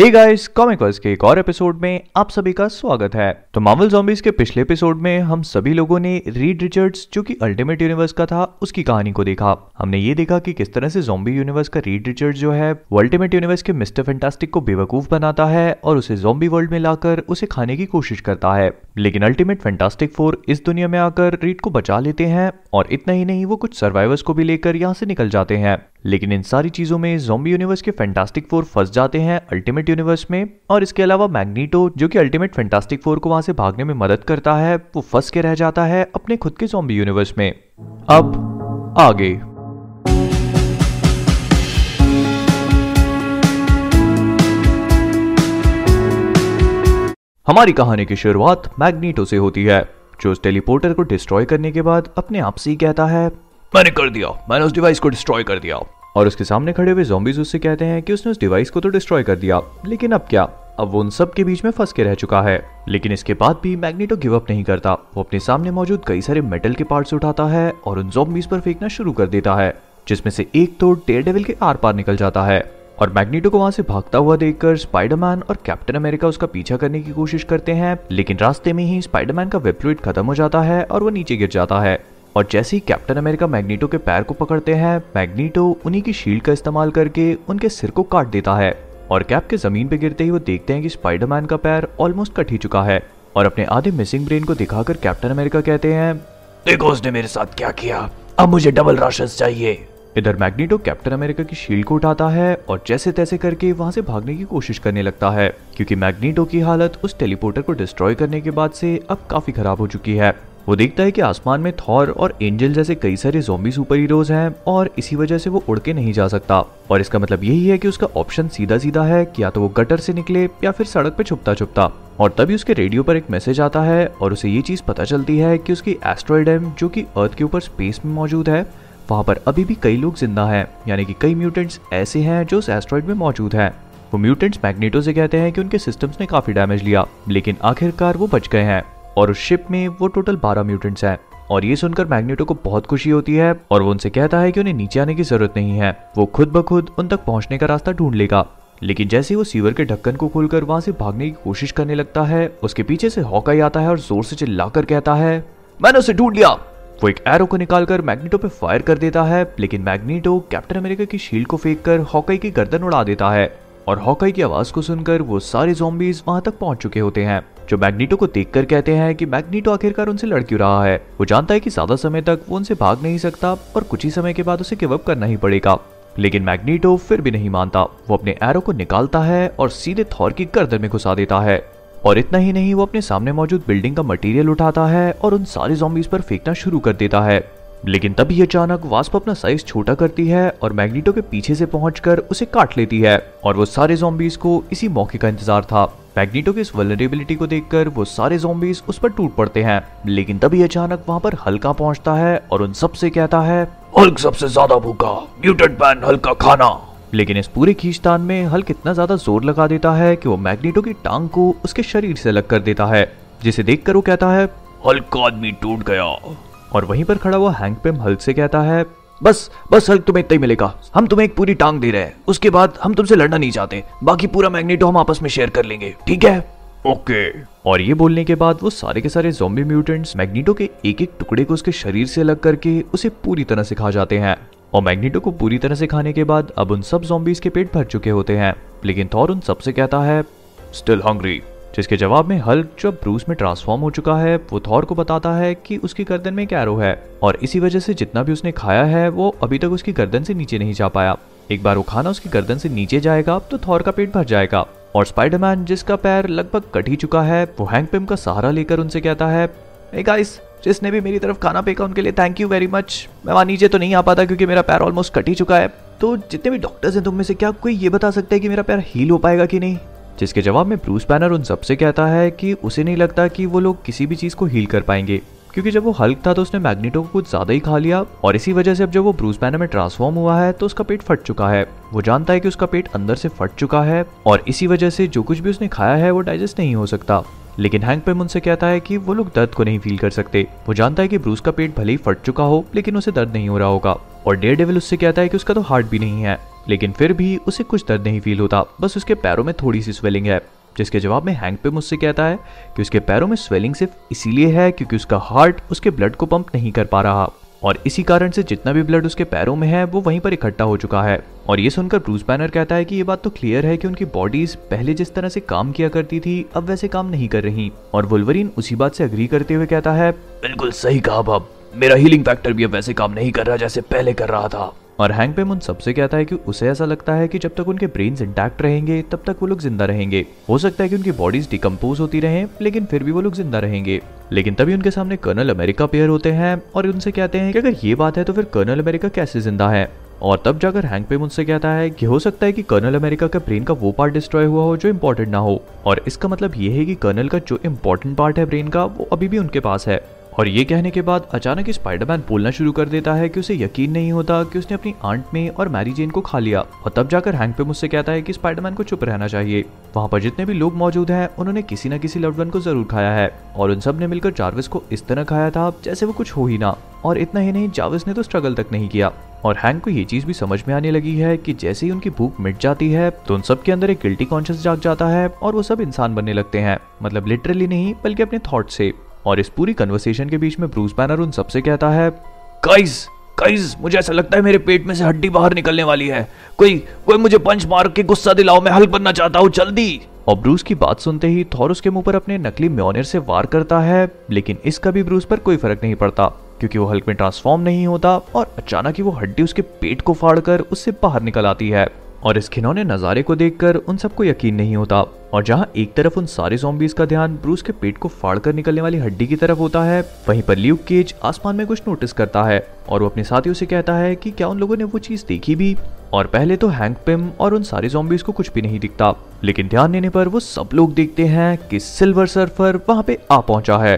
Hey guys comic verse के एक और एपिसोड में आप सभी का स्वागत है। तो मार्वल जॉम्बीज के पिछले एपिसोड में हम सभी लोगों ने रीड रिचर्ड्स जो कि अल्टीमेट यूनिवर्स का था, उसकी कहानी को देखा। हमने ये देखा कि किस तरह से जॉम्बी यूनिवर्स का रीड रिचर्ड जो है, वो अल्टीमेट यूनिवर्स के मिस्टर फैंटास्टिक को बेवकूफ़ बनाता है और उसे जॉम्बी वर्ल्ड में लाकर उसे खाने की कोशिश करता है। लेकिन अल्टीमेट फैंटास्टिक फोर इस दुनिया में आकर रीड को बचा लेते हैं और इतना ही नहीं, वो कुछ सर्वाइवर्स को भी लेकर यहाँ से निकल जाते हैं। लेकिन इन सारी चीज़ों में जोम्बी यूनिवर्स के फैंटास्टिक फोर फंस जाते हैं अल्टीमेट यूनिवर्स में, और इसके अलावा मैग्नीटो जो कि अल्टीमेट फैंटास्टिक फोर को वहाँ से भागने में मदद करता है, वो फंस के रह जाता है अपने खुद के जोम्बी यूनिवर्स में। अब, आगे। हमारी कहानी की शुरुआत मैग्नीटो से होती है, जो उस टेलीपोर्टर को डिस्ट्रॉय करने के बाद अपने आप से ही कहता है मैंने कर दिया। मैंने उस डिवाइस को डिस्ट्रॉय कर दिया। और उसके सामने खड़े हुए जॉम्बीज उससे कहते हैं कि उसने उस डिवाइस को तो डिस्ट्रॉय कर दिया। लेकिन अब क्या? अब वो उन सब के बीच में फंस के रह चुका है। लेकिन इसके बाद भी मैग्नेटो गिव अप नहीं करता। वो अपने सामने मौजूद कई सारे मेटल के पार्ट्स उठाता है और उन जॉम्बीज पर फेंकना शुरू कर देता है, जिसमें से एक तो टेयर डेविल के आर पार निकल जाता है। और मैग्नीटो को वहाँ से भागता हुआ देखकर स्पाइडरमैन और कैप्टन अमेरिका उसका पीछा करने की कोशिश करते हैं, लेकिन रास्ते में ही स्पाइडरमैन का वेब खत्म हो जाता है और वो नीचे गिर जाता है। और जैसे ही कैप्टन अमेरिका मैग्नीटो के पैर को पकड़ते हैं मैग्नीटो उन्हीं की शील्ड का इस्तेमाल करके उनके सिर को काट देता है और कैप के ज़मीन पे गिरते ही वो देखते हैं कि स्पाइडरमैन का पैर ऑलमोस्ट कट ही चुका है और अपने आधे मिसिंग ब्रेन को दिखाकर कैप्टन अमेरिका कहते हैं, देखो उसने मेरे साथ क्या किया? अब मुझे डबल राशन चाहिए. इधर मैग्नीटो कैप्टन अमेरिका की शील्ड को उठाता है और जैसे तैसे करके वहाँ से भागने की कोशिश करने लगता है, क्योंकि मैग्नीटो की हालत उस टेलीपोर्टर को डिस्ट्रॉय करने के बाद से अब काफ़ी खराब हो चुकी है। वो देखता है कि आसमान में थॉर और एंजल जैसे कई सारे जोम्बी सुपर हीरोज हैं और इसी वजह से वो उड़ के नहीं जा सकता। और इसका मतलब यही है कि उसका ऑप्शन सीधा सीधा है कि या तो वो गटर से निकले या फिर सड़क पे छुपता छुपता और तभी उसके रेडियो पर एक मैसेज आता है और उसे ये चीज़ पता चलती है कि उसकी एस्ट्रॉइड एम, जो कि अर्थ के ऊपर स्पेस में मौजूद है, वहाँ पर अभी भी कई लोग ज़िंदा हैं, यानी कि कई म्यूटेंट्स ऐसे हैं जो उस एस्ट्रॉइड में मौजूद हैं। वो म्यूटेंट्स मैग्नेटो से कहते हैं कि उनके सिस्टम्स ने काफ़ी डैमेज लिया, लेकिन आखिरकार वो बच गए हैं। और उस शिप में वो टोटल बारह म्यूटेंट्स हैं। और ये सुनकर मैग्नेटो को बहुत खुशी होती है और वो उनसे कहता है कि उन्हें नीचे आने की ज़रूरत नहीं है। वो खुद ब खुद उन तक पहुँचने का रास्ता ढूंढ लेगा। लेकिन जैसे वो सीवर के ढक्कन को खोलकर वहाँ से भागने की कोशिश करने लगता है, उसके पीछे से हॉकाई आता है और ज़ोर से चिल्लाकर कहता है, मैंने उसे ढूंढ लिया! वो एक एरो को निकालकर मैग्नेटो पे फायर कर देता है, लेकिन मैग्नेटो कैप्टन अमेरिका की शील्ड को फेंक कर हॉकाई की गर्दन उड़ा देता है। और हॉकाई की आवाज़ को सुनकर वो सारे जॉम्बीज वहाँ तक पहुँच चुके होते हैं, जो मैग्नीटो को देखकर कहते हैं कि मैग्नीटो आखिरकार उनसे लड़ क्यों रहा है। वो जानता है कि ज़्यादा समय तक वो उनसे भाग नहीं सकता और कुछ ही समय के बाद उसे गिवअप करना ही पड़ेगा। लेकिन मैग्नीटो फिर भी नहीं मानता। वो अपने एरो को निकालता है और सीधे थॉर की गर्दन में घुसा देता है। और इतना ही नहीं, वो अपने सामने मौजूद बिल्डिंग का मटेरियल उठाता है और उन सारे जॉम्बीज पर फेंकना शुरू कर देता है। लेकिन तभी अचानक वास्प अपना साइज़ छोटा करती है और मैग्नीटो के पीछे से पहुंचकर उसे काट लेती है और वो सारे जॉम्बीज को इसी मौके का इंतज़ार था। मैग्नीटो की इस वलरेबिलिटी को देखकर वो सारे जॉम्बीज उस पर टूट पड़ते हैं। लेकिन तभी अचानक वहाँ पर हल्का पहुँचता है और उन सबसे कहता है, हल्क सबसे ज़्यादा भूखा म्यूटेंट मैन हल्का खाना। लेकिन इस पूरे खींचतान में हल्क इतना ज़्यादा ज़ोर लगा देता है कि वो मैग्नीटो की टांग को उसके शरीर से अलग कर देता है, जिसे देखकर वो कहता है, हल्क आदमी टूट गया। और वहीं पर खड़ा हुआ हैंक पेम हल्क से कहता है बस बस हल्क तुम्हें इतना ही मिलेगा। हम तुम्हें एक पूरी टांग दे रहे हैं। उसके बाद हम तुमसे लड़ना नहीं चाहते। बाकी पूरा मैग्नेटो हम आपस में शेयर कर लेंगे। ठीक है? ओके। और ये बोलने के बाद वो सारे के सारे जोम्बी म्यूटेंट्स मैग्नीटो के एक एक टुकड़े को उसके शरीर से अलग करके उसे पूरी तरह से खा जाते हैं। और मैग्नीटो को पूरी तरह से खाने के बाद अब उन सब जोम्बीज के पेट भर चुके होते हैं। लेकिन थॉर उन सबसे कहता है स्टिल हंग्री जिसके जवाब में हल्क जब ब्रूस में ट्रांसफॉर्म हो चुका है, वो थॉर को बताता है कि उसकी गर्दन में एक एरो है और इसी वजह से जितना भी उसने खाया है, वो अभी तक उसकी गर्दन से नीचे नहीं जा पाया। एक बार वो खाना उसकी गर्दन से नीचे जाएगा तो थॉर का पेट भर जाएगा और स्पाइडरमैन जिसका पैर लगभग कट ही चुका है, वो हैंग पिम का सहारा लेकर उनसे कहता है गाइस जिसने भी मेरी तरफ़ खाना फेंका उनके लिए थैंक यू वेरी मच मैं वहाँ नीचे तो नहीं आ पाता क्योंकि मेरा पैर ऑलमोस्ट कट ही चुका है। तो जितने भी डॉक्टर्स हैं, तुम में से क्या कोई ये बता सकता है कि मेरा पैर हील हो पाएगा कि नहीं? जिसके जवाब में ब्रूस बैनर उन सबसे कहता है कि उसे नहीं लगता कि वो लोग किसी भी चीज़ को हील कर पाएँगे, क्योंकि जब वो हल्क था तो उसने मैग्नेटो को कुछ ज़्यादा ही खा लिया और इसी वजह से अब जब वो ब्रूस बैनर में ट्रांसफॉर्म हुआ है तो उसका पेट फट चुका है। वो जानता है कि उसका पेट अंदर से फट चुका है और इसी वजह से जो कुछ भी उसने खाया है वो डाइजेस्ट नहीं हो सकता। लेकिन हैंक पेम उनसे कहता है कि वो लोग दर्द को नहीं फील कर सकते। वो जानता है कि ब्रूस का पेट भले ही फट चुका हो, लेकिन उसे दर्द नहीं हो रहा होगा। और डेयर डेविल उससे कहता है कि उसका तो हार्ट भी नहीं है। लेकिन फिर भी उसे कुछ दर्द नहीं फील होता। बस उसके पैरों में थोड़ी सी स्वेलिंग है, जिसके जवाब में हैंक पे मुझसे कहता है कि उसके पैरों में स्वेलिंग सिर्फ़ इसीलिए है क्योंकि उसका हार्ट उसके ब्लड को पंप नहीं कर पा रहा। और इसी कारण से जितना भी ब्लड उसके पैरों में है, वो वहीं पर इकट्ठा हो चुका है। और ये सुनकर ब्रूस बैनर कहता है कि ये बात तो क्लियर है कि उनकी बॉडीज पहले जिस तरह से काम किया करती थी, अब वैसे काम नहीं कर रही। और वुल्वरीन उसी बात से अग्री करते हुए कहता है, बिल्कुल सही कहा बाब मेरा हीलिंग फैक्टर भी अब वैसे काम नहीं कर रहा जैसे पहले कर रहा था। और हैंग पेम उन सबसे कहता है कि उसे ऐसा लगता है कि जब तक उनके ब्रेन इंटैक्ट रहेंगे, तब तक वो लोग ज़िंदा रहेंगे। हो सकता है कि उनकी बॉडीज डिकम्पोज होती रहे, लेकिन फिर भी वो लोग ज़िंदा रहेंगे। लेकिन तभी उनके सामने कर्नल अमेरिका पेयर होते हैं और उनसे कहते हैं कि अगर ये बात है तो फिर कर्नल अमेरिका कैसे ज़िंदा है? और तब जाकर हैंग पे मुझसे कहता है कि हो सकता है कि कर्नल अमेरिका का ब्रेन का वो पार्ट डिस्ट्रॉय हुआ हो जो इम्पोर्टेंट ना हो। और इसका मतलब ये है कि कर्नल का जो इम्पोर्टेंट पार्ट है ब्रेन का, वो अभी भी उनके पास है। और ये कहने के बाद अचानक स्पाइडरमैन बोलना शुरू कर देता है कि उसे यकीन नहीं होता कि उसने अपनी आंट में और मैरी जेन को खा लिया। और तब जाकर हैंक पे मुझसे कहता है कि स्पाइडरमैन को चुप रहना चाहिए। वहाँ पर जितने भी लोग मौजूद हैं, उन्होंने किसी न किसी लव्ड वन को ज़रूर खाया है। और उन सबने मिलकर जार्विस को इस तरह खाया था, जैसे वो कुछ हो ही ना। और इतना ही नहीं जाविस ने तो स्ट्रगल तक नहीं किया। और हैंक को ये चीज़ भी समझ में आने लगी है कि जैसे ही उनकी भूख मिट जाती है तो उन सब के अंदर एक गिल्टी कॉन्शियस जाग जाता है और वो सब इंसान बनने लगते हैं। मतलब लिटरली नहीं, बल्कि अपने थॉट से। और इस पूरी कन्वर्सेशन के बीच में ब्रूस बैनर उन सबसे कहता है गाइस गाइस मुझे ऐसा लगता है मेरे पेट में से हड्डी बाहर निकलने वाली है। कोई कोई मुझे पंच मार के गुस्सा दिलाओ, मैं हल बनना चाहता हूँ, जल्दी! और ब्रूस की बात सुनते ही थॉर उसके मुँह पर अपने नकली म्योनियर से वार करता है, लेकिन इसका भी ब्रूस पर कोई फ़र्क नहीं पड़ता, क्योंकि वो हल्क में ट्रांसफॉर्म नहीं होता और अचानक ही वो हड्डी उसके पेट को फाड़कर उससे बाहर निकल आती है। और इस खिलौने नज़ारे को देखकर उन सबको यकीन नहीं होता। और जहाँ एक तरफ़ उन सारे जॉम्बीज का ध्यान ब्रूस के पेट को फाड़कर निकलने वाली हड्डी की तरफ़ होता है, वहीं पर ल्यूक केज आसमान में कुछ नोटिस करता है और वो अपने साथियों से कहता है कि क्या उन लोगों ने वो चीज़ देखी भी? और पहले तो हैंक पिम और उन सारे जॉम्बीज को कुछ भी नहीं दिखता, लेकिन ध्यान देने पर वो सब लोग देखते हैं कि सिल्वर सर्फर वहाँ पे आ पहुँचा है।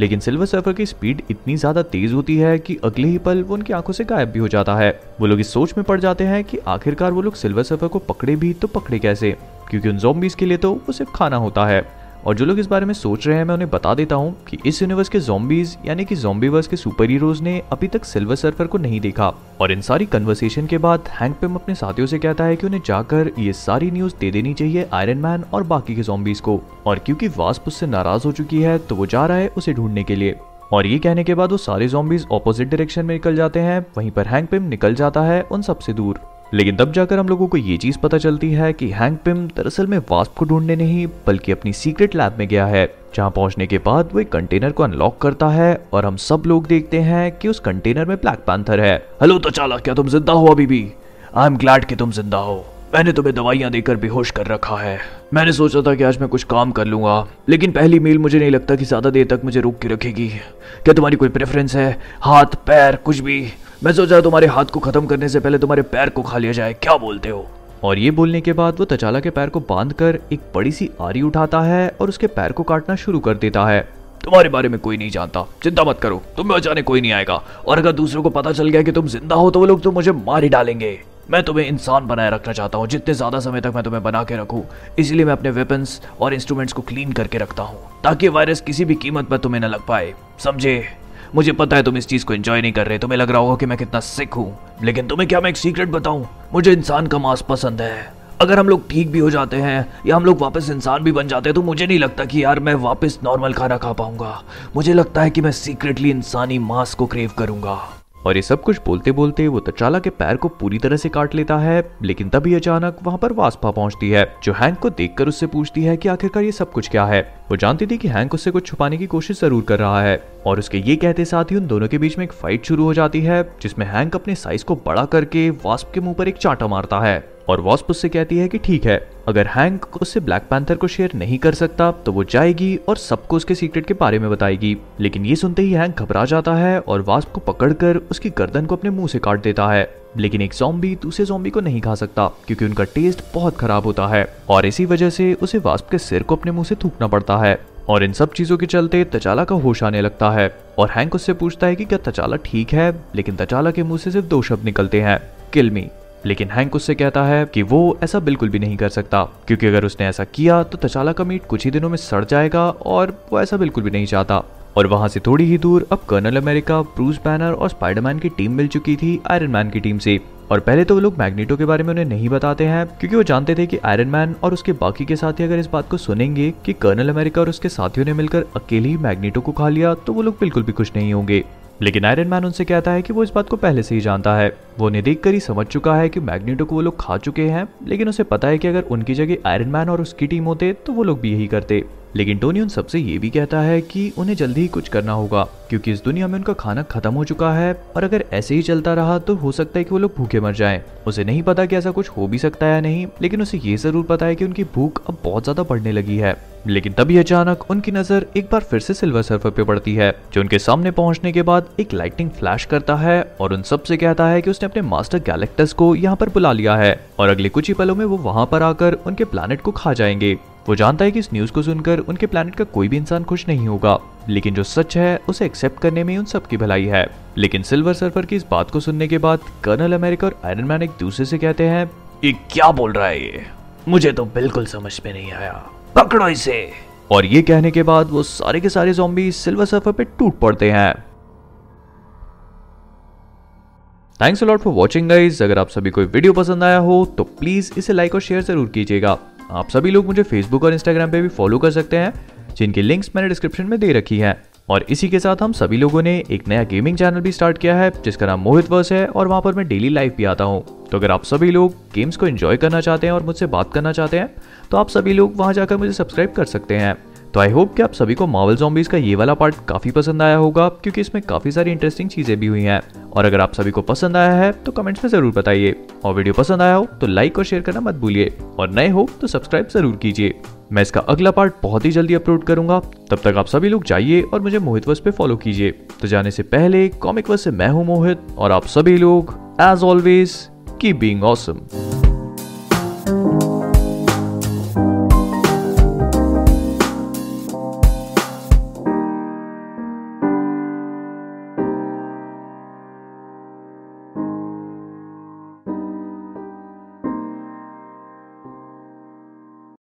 लेकिन सिल्वर सर्फर की स्पीड इतनी ज़्यादा तेज होती है कि अगले ही पल वो उनकी आँखों से गायब भी हो जाता है। वो लोग इस सोच में पड़ जाते हैं कि आखिरकार वो लोग सिल्वर सर्फर को पकड़े भी तो पकड़े कैसे? क्योंकि उन जोम्बीज के लिए तो वो सिर्फ़ खाना होता है। और जो लोग इस बारे में सोच रहे हैं, मैं उन्हें बता देता हूँ कि इस यूनिवर्स के जोम्बीज यानी कि जोम्बीवर्स के सुपर हीरोज ने अभी तक सिल्वर सर्फर को नहीं देखा। और इन सारी कन्वर्सेशन के बाद हैंक पिम अपने साथियों से कहता है कि उन्हें जाकर ये सारी न्यूज़ दे देनी चाहिए आयरन मैन और बाकी के जोम्बीज को। और क्योंकि वास्प उससे नाराज़ हो चुकी है तो वो जा रहा है उसे ढूँढने के लिए। और ये कहने के बाद वो सारे जोम्बीज ऑपोजिट डायरेक्शन में निकल जाते हैं, वहीं पर हैंक पिम निकल जाता है उन सबसे दूर। लेकिन तब जाकर हम लोगों को ये चीज़ पता चलती है कि हैंक पिम दरअसल में वास्प को ढूँढने नहीं, बल्कि अपनी सीक्रेट लैब में गया है, जहाँ पहुँचने के बाद वो एक कंटेनर को अनलॉक करता है और हम सब लोग देखते हैं कि उस कंटेनर में ब्लैक पैंथर है। हेलो तो चाला क्या तुम ज़िंदा हो अभी भी? आई एम ग्लैड कि तुम ज़िंदा हो। मैंने तुम्हें दवाइयाँ देकर बेहोश कर रखा है। मैंने सोचा था कि आज मैं कुछ काम कर लूँगा, लेकिन पहली मील मुझे नहीं लगता कि ज़्यादा देर तक मुझे रोक के रखेगी। क्या तुम्हारी कोई प्रेफरेंस है? हाथ, पैर, कुछ भी। मैं सोचा तुम्हारे हाथ को खत्म करने से पहले तुम्हारे पैर को खा लिया जाए। क्या बोलते हो? और ये बोलने के बाद वो तचाला के पैर को बांधकर एक बड़ी सी आरी उठाता है और उसके पैर को काटना शुरू कर देता है। तुम्हारे बारे में कोई नहीं जानता। चिंता मत करो तुम्हें बचाने कोई नहीं आएगा। और अगर दूसरों को पता चल गया कि तुम ज़िंदा हो तो वो लोग तो मुझे मार ही डालेंगे। मैं तुम्हें इंसान बनाए रखना चाहता हूँ। जितने ज़्यादा समय तक मैं तुम्हें बना के रखूँ इसलिए मैं अपने वेपन्स और इंस्ट्रूमेंट्स को क्लीन करके रखता हूँ ताकि वायरस किसी भी कीमत पर तुम्हें न लग पाए। समझे? मुझे पता है तुम इस चीज़ को एंजॉय नहीं कर रहे, तुम्हें लग रहा होगा कि मैं कितना सिख हूँ। लेकिन तुम्हें क्या मैं एक सीक्रेट बताऊँ? मुझे इंसान का मांस पसंद है। अगर हम लोग ठीक भी हो जाते हैं, या हम लोग वापस इंसान भी बन जाते हैं तो मुझे नहीं लगता कि यार मैं वापस नॉर्मल खाना खा पाऊँगा। मुझे लगता है कि मैं सीक्रेटली इंसानी मांस को क्रेव करूँगा। और ये सब कुछ बोलते बोलते वो तचाला के पैर को पूरी तरह से काट लेता है, लेकिन तभी अचानक वहाँ पर वास्पा पहुँचती है, जो हैंक को देखकर उससे पूछती है की आखिरकार ये सब कुछ क्या है। वो जानती थी कि हैंक उससे कुछ छुपाने की कोशिश ज़रूर कर रहा है, और उसके ये कहते साथ ही उन दोनों के बीच में एक फाइट शुरू हो जाती है, जिसमें हैंक अपने साइज़ को बड़ा करके वास्प के मुँह पर एक चांटा मारता है। और वॉस्प उससे कहती है कि ठीक है, अगर हैंक उससे ब्लैक पैंथर को शेयर नहीं कर सकता तो वो जाएगी और सबको उसके सीक्रेट के बारे में बताएगी। लेकिन ये सुनते ही हैंक घबरा जाता है और वास्प को पकड़कर उसकी गर्दन को अपने मुँह से काट देता है। लेकिन एक जॉम्बी दूसरे जॉम्बी को नहीं खा सकता, क्योंकि उनका टेस्ट बहुत खराब होता है। और इसी वजह से उसे वास्प के सिर को अपने मुँह से थूकना पड़ता है। और इन सब चीज़ों के चलते तचाला का होश आने लगता है। और हैंक उससे पूछता है कि क्या तचाला ठीक है, लेकिन तचाला के मुँह से सिर्फ़ दो शब्द निकलते हैं किल मी लेकिन हैंक उससे कहता है कि वो ऐसा बिल्कुल भी नहीं कर सकता, क्योंकि अगर उसने ऐसा किया तो तचाला का मीट कुछ ही दिनों में सड़ जाएगा और वो ऐसा बिल्कुल भी नहीं चाहता। और वहाँ से थोड़ी ही दूर अब कर्नल अमेरिका ब्रूस बैनर और स्पाइडरमैन की टीम मिल चुकी थी आयरन मैन की टीम से। और पहले तो वो लोग मैग्नीटो के बारे में उन्हें नहीं बताते हैं, क्योंकि वो जानते थे कि आयरन मैन और उसके बाकी के साथी अगर इस बात को सुनेंगे कि कर्नल अमेरिका और उसके साथियों ने मिलकर अकेले ही मैग्नीटो को खा लिया तो वो लोग बिल्कुल भी खुश नहीं होंगे। लेकिन आयरन मैन उनसे कहता है कि वो इस बात को पहले से ही जानता है। वो उन्हें देखकर ही समझ चुका है कि मैग्नेटो को वो लोग खा चुके हैं, लेकिन उसे पता है कि अगर उनकी जगह आयरन मैन और उसकी टीम होते तो वो लोग भी यही करते। लेकिन टोनी उन सबसे ये भी कहता है कि उन्हें जल्दी ही कुछ करना होगा, क्योंकि इस दुनिया में उनका खाना खत्म हो चुका है, और अगर ऐसे ही चलता रहा तो हो सकता है कि वो लोग भूखे मर जाएँ। उसे नहीं पता कि ऐसा कुछ हो भी सकता है या नहीं, लेकिन उसे ये ज़रूर पता है कि उनकी भूख अब बहुत ज़्यादा बढ़ने लगी है लेकिन तभी अचानक उनकी नज़र एक बार फिर से सिल्वर सर्फर पे पड़ती है, जो उनके सामने पहुँचने के बाद एक लाइटिंग फ्लैश करता है, और उन सबसे कहता है कि उसने अपने मास्टर गैलेक्टस को यहाँ पर बुला लिया है, और अगले कुछ ही पलों में वो वहाँ पर आकर उनके प्लानट को खा जाएँगे वो जानता है कि इस न्यूज़ को सुनकर उनके प्लानट का कोई भी इंसान खुश नहीं होगा, लेकिन जो सच है, उसे एक्सेप्ट करने में उन सबकी भलाई है। लेकिन सिल्वर सर्फर की इस बात को सुनने के बाद कर्नल अमेरिका और आयरन मैन एक दूसरे से कहते हैं, ये क्या बोल रहा है ये? मुझे तो बिल्कुल समझ में नहीं आया। पकड़ो इसे! और ये कहने के बाद वो सारे के सारे जॉम्बी सिल्वर सर्फर पे टूट पड़ते हैं। Thanks a lot for watching guys अगर आप सभी को वीडियो पसंद आया हो तो प्लीज़ इसे लाइक और शेयर ज़रूर कीजिएगा। आप सभी लोग मुझे फेसबुक और इंस्टाग्राम पे भी फॉलो कर सकते हैं, जिनकी लिंक्स मैंने डिस्क्रिप्शन में दे रखी है। और इसी के साथ हम सभी लोगों ने एक नया गेमिंग चैनल भी स्टार्ट किया है, जिसका नाम मोहित वर्स है और वहाँ पर मैं डेली लाइव भी आता हूँ। तो अगर आप सभी लोग गेम्स को एंजॉय करना चाहते हैं और मुझसे बात करना चाहते हैं तो आप सभी लोग वहाँ जाकर मुझे सब्सक्राइब कर सकते हैं। तो आई होप कि आप सभी को मावल जॉम्बीज का ये वाला पार्ट काफ़ी पसंद आया होगा, क्योंकि इसमें काफ़ी सारी इंटरेस्टिंग चीज़ें भी हुई हैं। और अगर आप सभी को पसंद आया है तो कमेंट्स में ज़रूर बताइए। और वीडियो पसंद आया हो तो लाइक और शेयर करना मत भूलिए। और नए हो तो सब्सक्राइब ज़रूर कीजिए। मैं इसका अगला पार्ट बहुत ही जल्दी अपलोड करूँगा। तब तक आप सभी लोग जाइए और मुझे मोहित वस पे फॉलो कीजिए। तो जाने से पहले कॉमिक वस से मैं हूँ मोहित, और आप सभी लोग as always keep being awesome